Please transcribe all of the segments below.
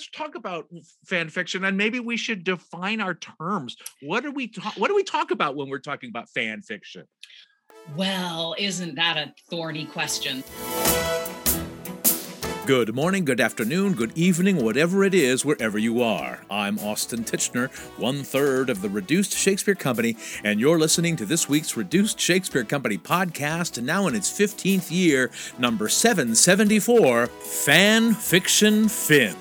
let's talk about fan fiction, and maybe we should define our terms. What do we talk? What do we talk about when we're talking about fan fiction? Well, isn't that a thorny question? Good morning, good afternoon, good evening, whatever it is, wherever you are. I'm Austin Tichenor, one third of the Reduced Shakespeare Company, and you're listening to this week's Reduced Shakespeare Company podcast, now in its 15th year, number 774 Fan Fiction Finn.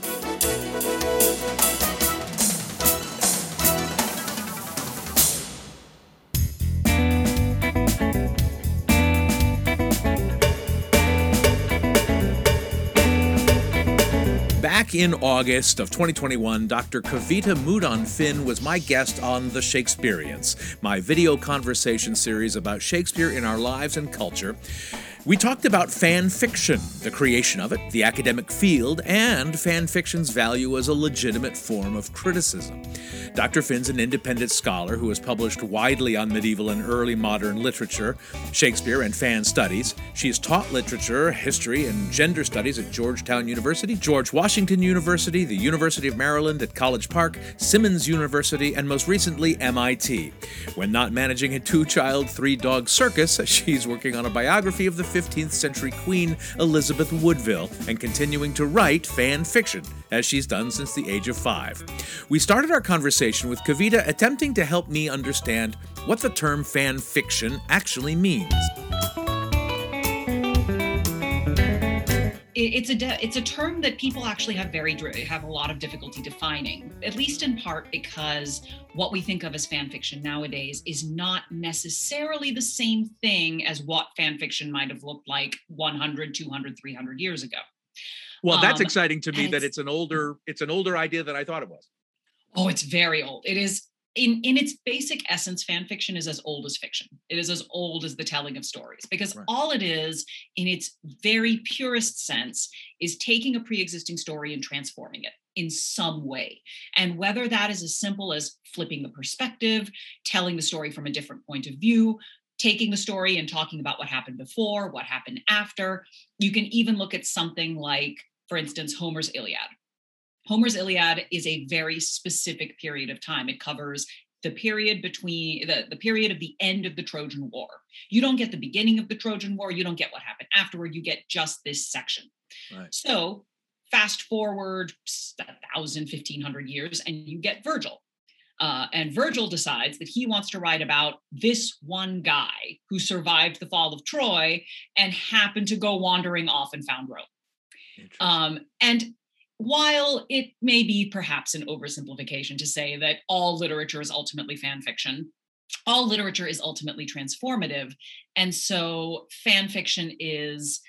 Back in August of 2021, Dr. Kavita Mudan Finn was my guest on The Shakespeareans, my video conversation series about Shakespeare in our lives and culture. We talked about fan fiction, the creation of it, the academic field, and fan fiction's value as a legitimate form of criticism. Dr. Finn's an independent scholar who has published widely on medieval and early modern literature, Shakespeare, and fan studies. She has taught literature, history, and gender studies at Georgetown University, George Washington University, the University of Maryland at College Park, Simmons University, and most recently MIT. When not managing a two child, three dog circus, she's working on a biography of the 15th century Queen Elizabeth Woodville and continuing to write fan fiction, as she's done since the age of five. We started our conversation with Kavita attempting to help me understand what the term fan fiction actually means. It's a de- it's a term that people actually have very have a lot of difficulty defining at least in part because what we think of as fan fiction nowadays is not necessarily the same thing as what fan fiction might have looked like 100 200 300 years ago. Well that's um, exciting to me that it's, it's an older it's an older idea than i thought it was. Oh it's very old. It is in in its basic essence fan fiction is as old as fiction. It is as old as the telling of stories because right. all it is in its very purest sense is taking a pre-existing story and transforming it in some way. And whether that is as simple as flipping the perspective telling the story from a different point of view taking the story and talking about what happened before what happened after you can even look at something like for instance homer's iliad Homer's Iliad is a very specific period of time. It covers the period between the, the period of the end of the Trojan War. You don't get the beginning of the Trojan War, you don't get what happened afterward, you get just this section. Right. So fast forward a thousand, fifteen hundred years, and you get Virgil. Uh, and Virgil decides that he wants to write about this one guy who survived the fall of Troy and happened to go wandering off and found Rome. Um, and while it may be perhaps an oversimplification to say that all literature is ultimately fan fiction, all literature is ultimately transformative. And so fan fiction is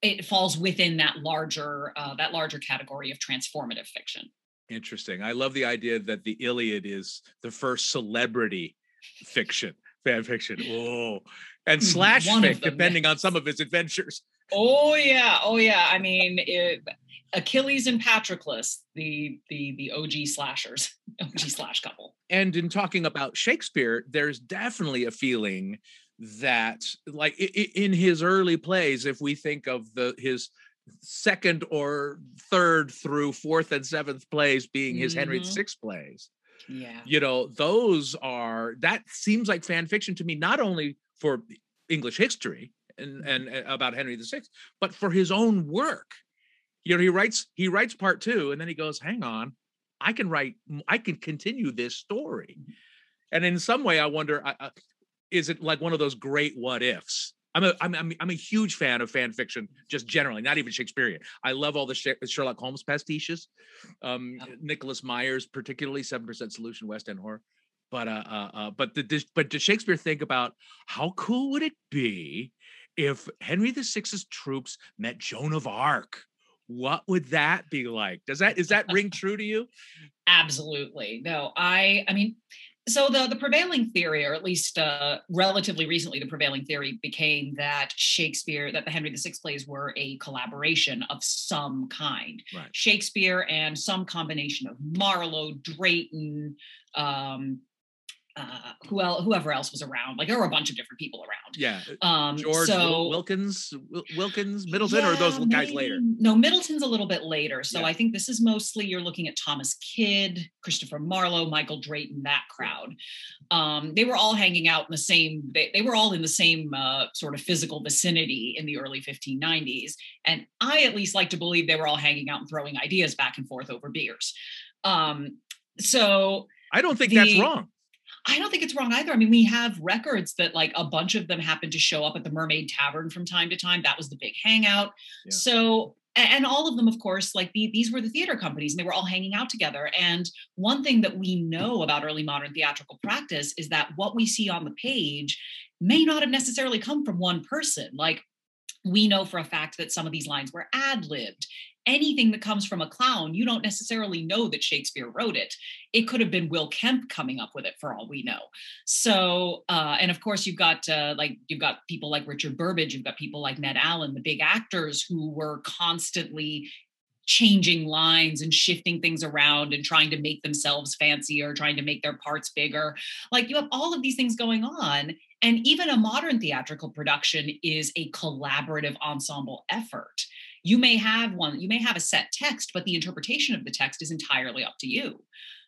it falls within that larger uh, that larger category of transformative fiction. Interesting. I love the idea that the Iliad is the first celebrity fiction, fan fiction. Oh, and slash fic, depending on some of his adventures. Oh yeah, oh yeah. I mean, it, Achilles and Patroclus, the the the OG slashers, OG slash couple. And in talking about Shakespeare, there's definitely a feeling that, like in his early plays, if we think of the his second or third through fourth and seventh plays being his mm-hmm. Henry VI plays. Yeah. You know, those are that seems like fan fiction to me, not only for English history and, mm-hmm. and about Henry VI, but for his own work you know he writes he writes part two and then he goes hang on i can write i can continue this story mm-hmm. and in some way i wonder uh, is it like one of those great what ifs I'm a, I'm, I'm, I'm a huge fan of fan fiction, just generally, not even Shakespearean. I love all the Sherlock Holmes pastiches. Um, Nicholas Myers, particularly Seven Percent Solution, West End horror. But uh, uh, uh but the, but does Shakespeare think about how cool would it be if Henry VI's troops met Joan of Arc? What would that be like? Does that is that ring true to you? Absolutely no i i mean so the the prevailing theory or at least uh, relatively recently the prevailing theory became that shakespeare that the henry vi plays were a collaboration of some kind. Right. shakespeare and some combination of marlowe drayton um, uh, who else, whoever else was around. Like there were a bunch of different people around. Yeah. Um, George so, Wilkins, Wilkins, Middleton, yeah, or those maybe, guys later? No, Middleton's a little bit later. So yeah. I think this is mostly you're looking at Thomas Kyd, Christopher Marlowe, Michael Drayton, that crowd. Um, they were all hanging out in the same. They, they were all in the same uh, sort of physical vicinity in the early 1590s, and I at least like to believe they were all hanging out and throwing ideas back and forth over beers. Um, so I don't think the, that's wrong. I don't think it's wrong either. I mean, we have records that like a bunch of them happened to show up at the Mermaid Tavern from time to time. That was the big hangout. Yeah. So, and all of them, of course, like the, these were the theater companies and they were all hanging out together. And one thing that we know about early modern theatrical practice is that what we see on the page may not have necessarily come from one person. Like we know for a fact that some of these lines were ad libbed anything that comes from a clown, you don't necessarily know that Shakespeare wrote it. It could have been Will Kemp coming up with it for all we know. So, uh, and of course, you've got uh, like you've got people like Richard Burbage, you've got people like Ned Alleyn, the big actors who were constantly changing lines and shifting things around and trying to make themselves fancier, trying to make their parts bigger. Like you have all of these things going on. And even a modern theatrical production is a collaborative ensemble effort you may have one you may have a set text but the interpretation of the text is entirely up to you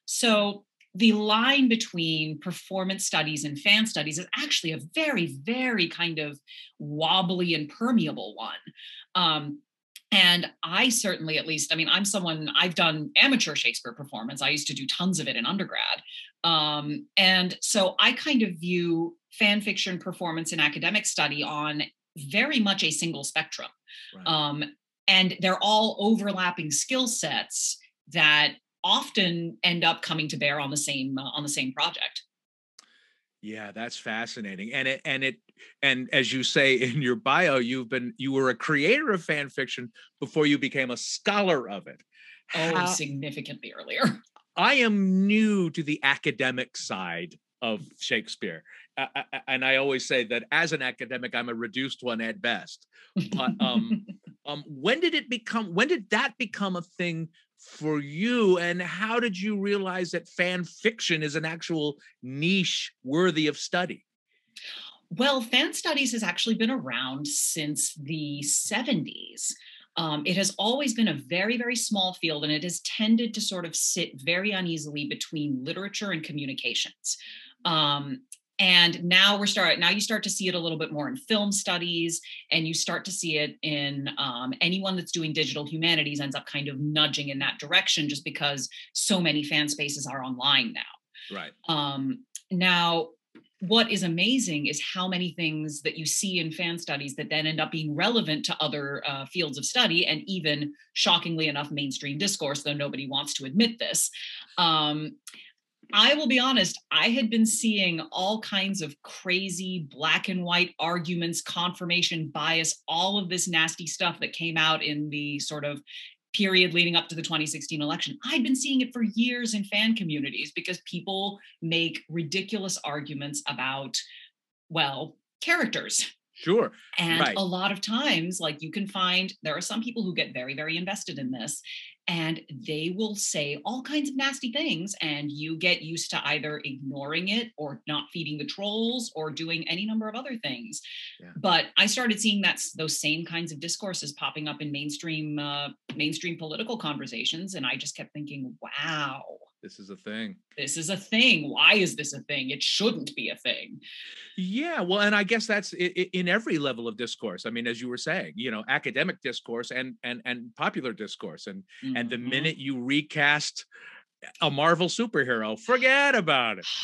so the line between performance studies and fan studies is actually a very very kind of wobbly and permeable one um, and I certainly, at least, I mean, I'm someone, I've done amateur Shakespeare performance. I used to do tons of it in undergrad. Um, and so I kind of view fan fiction performance and academic study on very much a single spectrum. Right. Um, and they're all overlapping skill sets that often end up coming to bear on the same uh, on the same project yeah that's fascinating and it and it and as you say in your bio you've been you were a creator of fan fiction before you became a scholar of it oh How, significantly earlier i am new to the academic side of shakespeare and I always say that as an academic, I'm a reduced one at best. But um, um, when did it become? When did that become a thing for you? And how did you realize that fan fiction is an actual niche worthy of study? Well, fan studies has actually been around since the 70s. Um, it has always been a very, very small field, and it has tended to sort of sit very uneasily between literature and communications. Um, and now we're starting now you start to see it a little bit more in film studies and you start to see it in um, anyone that's doing digital humanities ends up kind of nudging in that direction just because so many fan spaces are online now. Right. Um, now what is amazing is how many things that you see in fan studies that then end up being relevant to other uh, fields of study and even shockingly enough mainstream discourse though nobody wants to admit this. Um, I will be honest, I had been seeing all kinds of crazy black and white arguments, confirmation bias, all of this nasty stuff that came out in the sort of period leading up to the 2016 election. I'd been seeing it for years in fan communities because people make ridiculous arguments about, well, characters. Sure. And right. a lot of times, like you can find, there are some people who get very, very invested in this and they will say all kinds of nasty things and you get used to either ignoring it or not feeding the trolls or doing any number of other things yeah. but i started seeing that those same kinds of discourses popping up in mainstream uh, mainstream political conversations and i just kept thinking wow this is a thing. This is a thing. Why is this a thing? It shouldn't be a thing. Yeah, well, and I guess that's in every level of discourse. I mean, as you were saying, you know, academic discourse and and and popular discourse, and mm-hmm. and the mm-hmm. minute you recast a Marvel superhero, forget about it.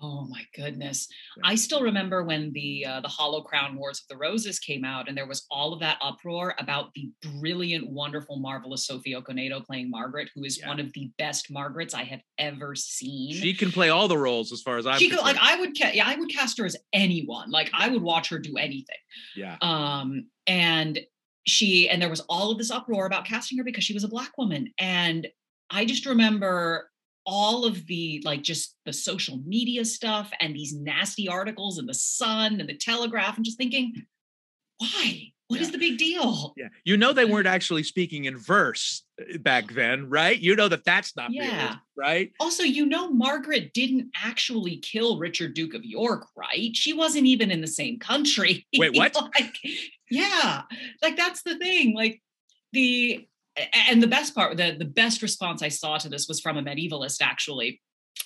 Oh my goodness. I still remember when the uh, the Hollow Crown Wars of the Roses came out and there was all of that uproar about the brilliant, wonderful, marvelous Sophie Okonedo playing Margaret, who is yeah. one of the best Margarets I have ever seen. She can play all the roles as far as I'm she could, like I would ca- yeah, I would cast her as anyone. Like I would watch her do anything. Yeah. Um and she and there was all of this uproar about casting her because she was a black woman and I just remember all of the like just the social media stuff and these nasty articles in the sun and the telegraph and just thinking why What yeah. is the big deal? Yeah. You know, they weren't actually speaking in verse uh, back then, right? You know that that's not yeah. real, right? Also, you know, Margaret didn't actually kill Richard, Duke of York, right? She wasn't even in the same country. Wait, what? like, yeah. Like, that's the thing. Like, the, and the best part, the, the best response I saw to this was from a medievalist, actually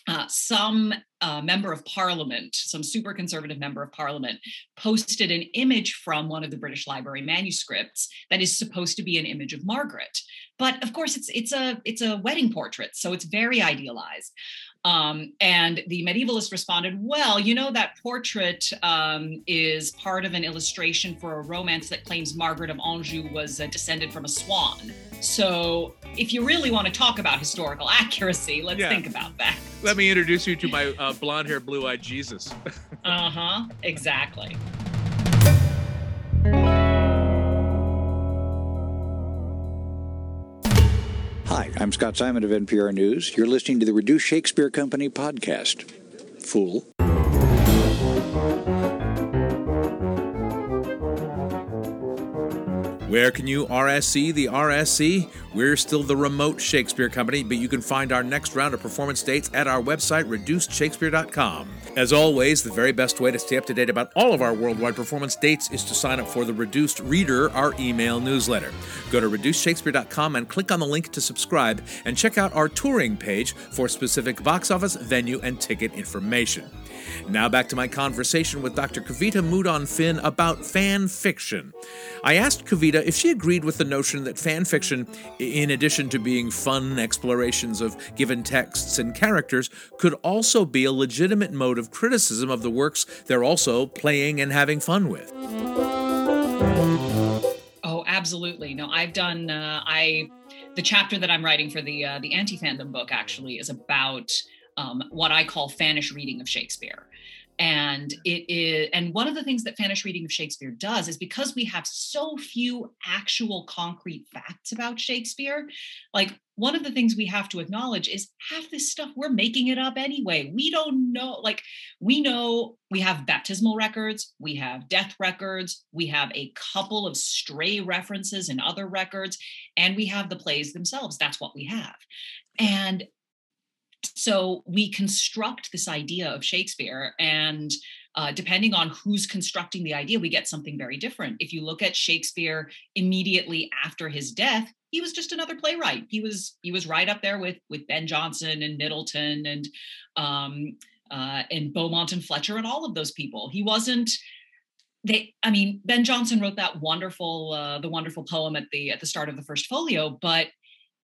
uh, some uh, member of parliament, some super conservative member of parliament, posted an image from one of the British Library manuscripts that is supposed to be an image of Margaret. But of course, it's it's a it's a wedding portrait, so it's very idealized. Um, and the medievalist responded, Well, you know, that portrait um, is part of an illustration for a romance that claims Margaret of Anjou was uh, descended from a swan. So, if you really want to talk about historical accuracy, let's yeah. think about that. Let me introduce you to my uh, blonde hair, blue eyed Jesus. uh huh, exactly. I'm Scott Simon of NPR News. You're listening to the Reduce Shakespeare Company podcast. Fool. Where can you RSC the RSC? We're still the remote Shakespeare company, but you can find our next round of performance dates at our website, reducedshakespeare.com. As always, the very best way to stay up to date about all of our worldwide performance dates is to sign up for the Reduced Reader, our email newsletter. Go to reducedshakespeare.com and click on the link to subscribe, and check out our touring page for specific box office, venue, and ticket information. Now back to my conversation with Dr. Kavita Mudan Finn about fan fiction. I asked Kavita if she agreed with the notion that fan fiction, in addition to being fun explorations of given texts and characters, could also be a legitimate mode of criticism of the works they're also playing and having fun with. Oh, absolutely. No, I've done. Uh, I the chapter that I'm writing for the uh, the anti fandom book actually is about um, what I call fannish reading of Shakespeare. And it is, and one of the things that fannish reading of Shakespeare does is because we have so few actual concrete facts about Shakespeare, like one of the things we have to acknowledge is half this stuff we're making it up anyway. We don't know, like, we know we have baptismal records, we have death records, we have a couple of stray references in other records, and we have the plays themselves. That's what we have. And so we construct this idea of Shakespeare, and uh, depending on who's constructing the idea, we get something very different. If you look at Shakespeare immediately after his death, he was just another playwright. He was he was right up there with with Ben Jonson and Middleton and um, uh, and Beaumont and Fletcher and all of those people. He wasn't they i mean ben jonson wrote that wonderful uh, the wonderful poem at the at the start of the first folio but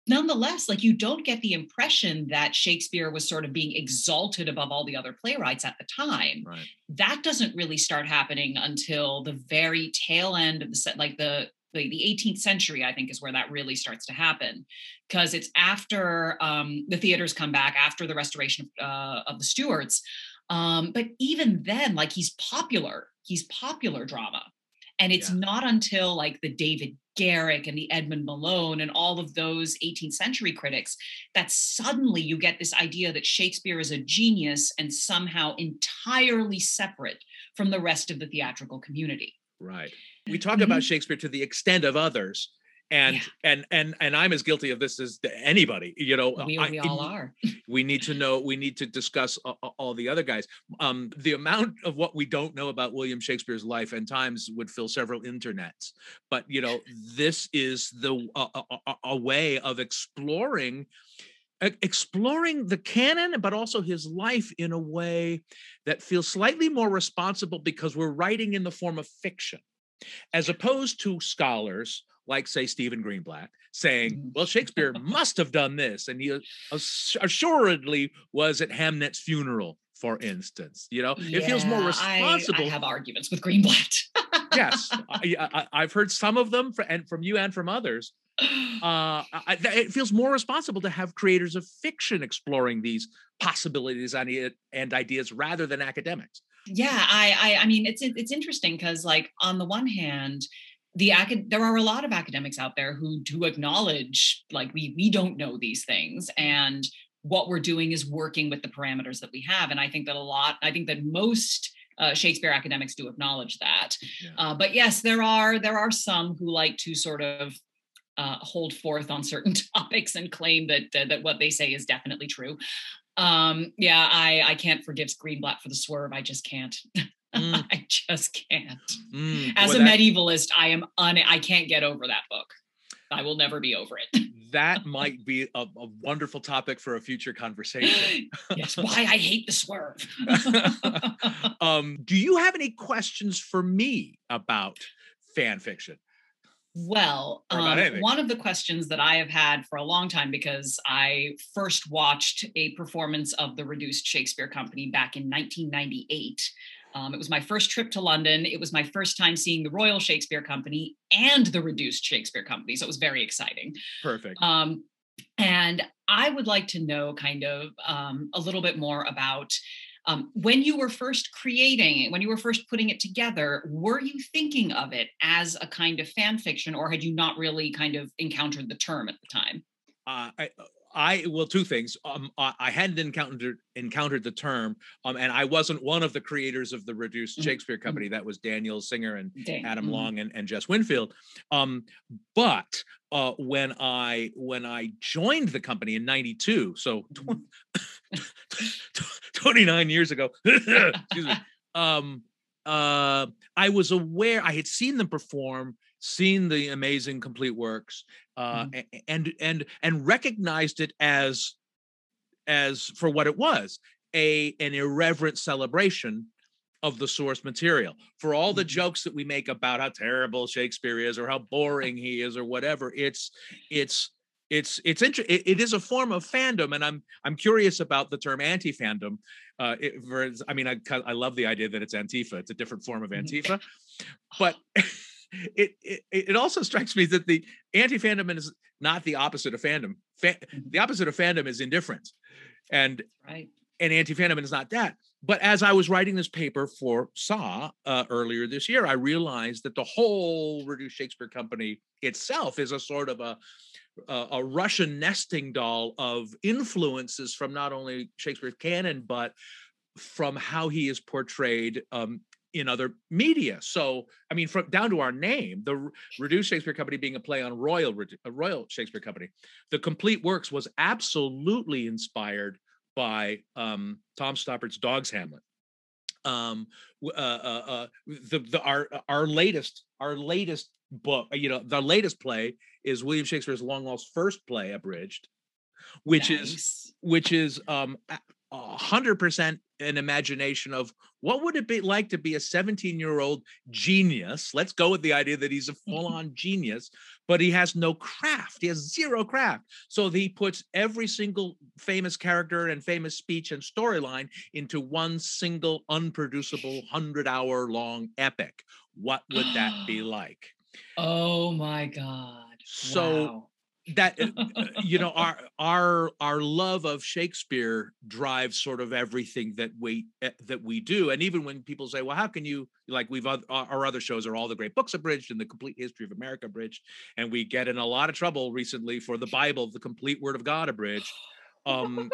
nonetheless, like you don't get the impression that Shakespeare was sort of being exalted above all the other playwrights at the time. Right. That doesn't really start happening until the very tail end of the set, like the the, the 18th century, I think, is where that really starts to happen, because it's after um, the theaters come back after the restoration of, uh, of the Stuarts. Um, but even then, like he's popular, he's popular drama. And it's yeah. not until like the David Garrick and the Edmund Malone and all of those 18th century critics that suddenly you get this idea that Shakespeare is a genius and somehow entirely separate from the rest of the theatrical community. Right. We talk mm-hmm. about Shakespeare to the extent of others, and yeah. and and and i'm as guilty of this as anybody you know we, we I, all are. we need to know we need to discuss all, all the other guys. Um the amount of what we don't know about william shakespeare's life and times would fill several internets. But you know this is the uh, a, a way of exploring exploring the canon but also his life in a way that feels slightly more responsible because we're writing in the form of fiction as opposed to scholars like say Stephen Greenblatt, saying, mm-hmm. "Well, Shakespeare must have done this," and he assuredly was at Hamnet's funeral, for instance. You know, yeah, it feels more responsible. I, I have arguments with Greenblatt. yes, I, have heard some of them, for, and from you and from others. Uh, I, it feels more responsible to have creators of fiction exploring these possibilities and, and ideas rather than academics. Yeah, I, I, I mean, it's it's interesting because, like, on the one hand, the acad- there are a lot of academics out there who do acknowledge like we we don't know these things and what we're doing is working with the parameters that we have and i think that a lot i think that most uh, Shakespeare academics do acknowledge that. Yeah. Uh, but yes, there are there are some who like to sort of uh, hold forth on certain topics and claim that that what they say is definitely true. Um, yeah, I I can't forgive Greenblatt for the swerve. I just can't. Mm. I just can't. Mm, As a that, medievalist, I am un I can't get over that book. I will never be over it. that might be a, a, wonderful topic for a future conversation. yes, why I hate the swerve. um, do you have any questions for me about fan fiction? Well, um, one of the questions that I have had for a long time because I first watched a performance of the Reduced Shakespeare Company back in 1998 um, it was my first trip to London. It was my first time seeing the Royal Shakespeare Company and the Reduced Shakespeare Company. So it was very exciting. Perfect. Um, and I would like to know kind of um, a little bit more about um, when you were first creating it, when you were first putting it together, were you thinking of it as a kind of fan fiction or had you not really kind of encountered the term at the time? Uh, I, I well, two things. Um, I hadn't encountered encountered the term, um, and I wasn't one of the creators of the reduced mm-hmm. Shakespeare mm-hmm. Company. That was Daniel Singer and Dang. Adam mm-hmm. Long and, and Jess Winfield. Um, but uh, when I when I joined the company in '92, so mm-hmm. 29 years ago, excuse me. Um, uh, I was aware I had seen them perform seen the amazing complete works uh, mm-hmm. and and and recognized it as as for what it was a an irreverent celebration of the source material for all the mm-hmm. jokes that we make about how terrible shakespeare is or how boring he is or whatever it's it's it's it's inter- it, it is a form of fandom and i'm i'm curious about the term anti-fandom uh it, for, i mean I, I love the idea that it's antifa it's a different form of mm-hmm. antifa but it, it it also strikes me that the anti-fandom is not the opposite of fandom. Fa- mm-hmm. the opposite of fandom is indifference, and right. and anti-fandom is not that. But as I was writing this paper for Saw uh, earlier this year, I realized that the whole Reduced Shakespeare Company itself is a sort of a a, a Russian nesting doll of influences from not only Shakespeare's canon but from how he is portrayed um, in other media. So, I mean, from down to our name, the Reduced Shakespeare Company being a play on Royal Royal Shakespeare Company, the complete works was absolutely inspired by um, Tom Stoppard's Dog's Hamlet. Um, uh, uh, uh, the, the our our latest our latest book, you know, the latest play is William Shakespeare's Long Lost First play abridged, which nice. is which is um hundred percent an imagination of what would it be like to be a 17 year old genius? Let's go with the idea that he's a full on genius but he has no craft. He has zero craft. So he puts every single famous character and famous speech and storyline into one single unproducible 100 hour long epic. What would that be like? Oh my god. So wow that uh, uh, you know our our our love of shakespeare drives sort of everything that we eh, that we do. And even when people say well how can you like we've our other shows are all the great books abridged and the complete history of america abridged and we get in a lot of trouble recently for the bible the complete word of god abridged. Um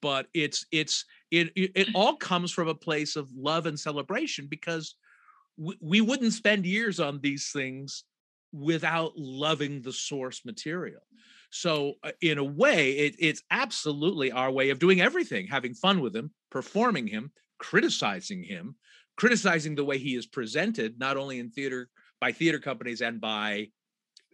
but it's it's it it all comes from a place of love and celebration because we, we wouldn't spend years on these things without loving the source material. So, uh, in a way, it, it's absolutely our way of doing everything having fun with him, performing him, criticizing him, criticizing the way he is presented, not only in theater by theater companies and by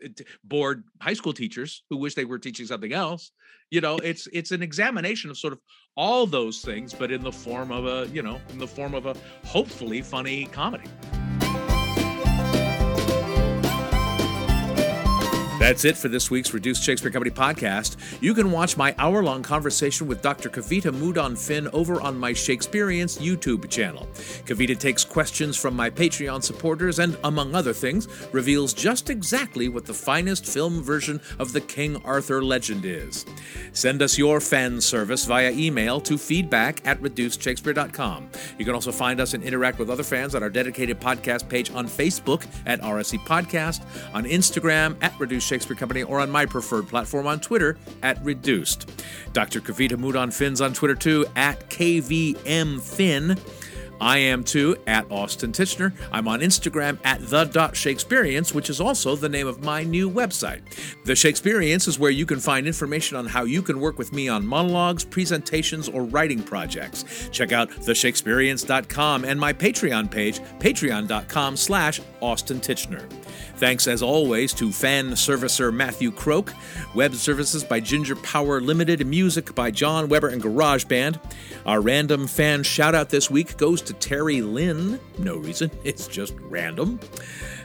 uh, bored high school teachers who wish they were teaching something else you know it's it's an examination of sort of all those things but in the form of a you know in the form of a hopefully funny comedy That's it for this week's Reduced Shakespeare Company podcast. You can watch my hour long conversation with Dr. Kavita Mudan Finn over on my Shakespeareans YouTube channel. Kavita takes questions from my Patreon supporters and, among other things, reveals just exactly what the finest film version of the King Arthur legend is. Send us your fan service via email to feedback at reducedshakespeare.com. You can also find us and interact with other fans on our dedicated podcast page on Facebook at RSC Podcast, on Instagram at Reduced Shakespeare Company or on my preferred platform on Twitter at Reduced. Dr. Kavita Mudan Finn's on Twitter too at KVM Finn. I am too at Austin Tichenor. I'm on Instagram at the.shakespeareans, which is also the name of my new website. The Shakespeareans is where you can find information on how you can work with me on monologues, presentations, or writing projects. Check out theshakespeareans.com and my Patreon page, patreon.com slash Austin Tichenor. Thanks as always to fan servicer Matthew Croak, web services by Ginger Power Limited, music by John Weber and GarageBand. Our random fan shout out this week goes to Terry Lynn. No reason, it's just random.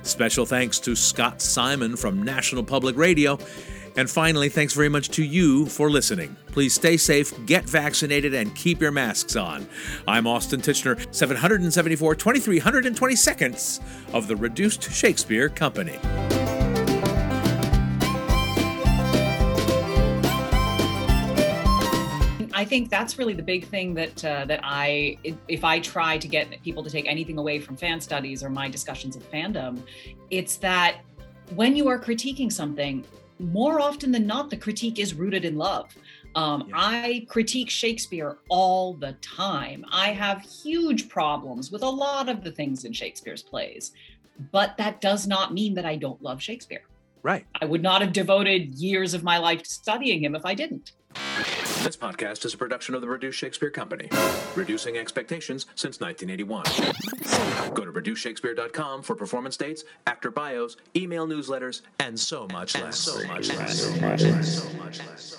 Special thanks to Scott Simon from National Public Radio. And finally, thanks very much to you for listening. Please stay safe, get vaccinated, and keep your masks on. I'm Austin Tichenor, 774 2320 seconds of the Reduced Shakespeare Company. I think that's really the big thing that uh, that I, if I try to get people to take anything away from fan studies or my discussions of fandom, it's that when you are critiquing something, more often than not, the critique is rooted in love. Um, yeah. I critique Shakespeare all the time. I have huge problems with a lot of the things in Shakespeare's plays, but that does not mean that I don't love Shakespeare. Right. I would not have devoted years of my life to studying him if I didn't. This podcast is a production of the Reduced Shakespeare Company, reducing expectations since 1981. Go to reducedshakespeare.com for performance dates, actor bios, email newsletters, and so much less. So much less. So much less. So much less.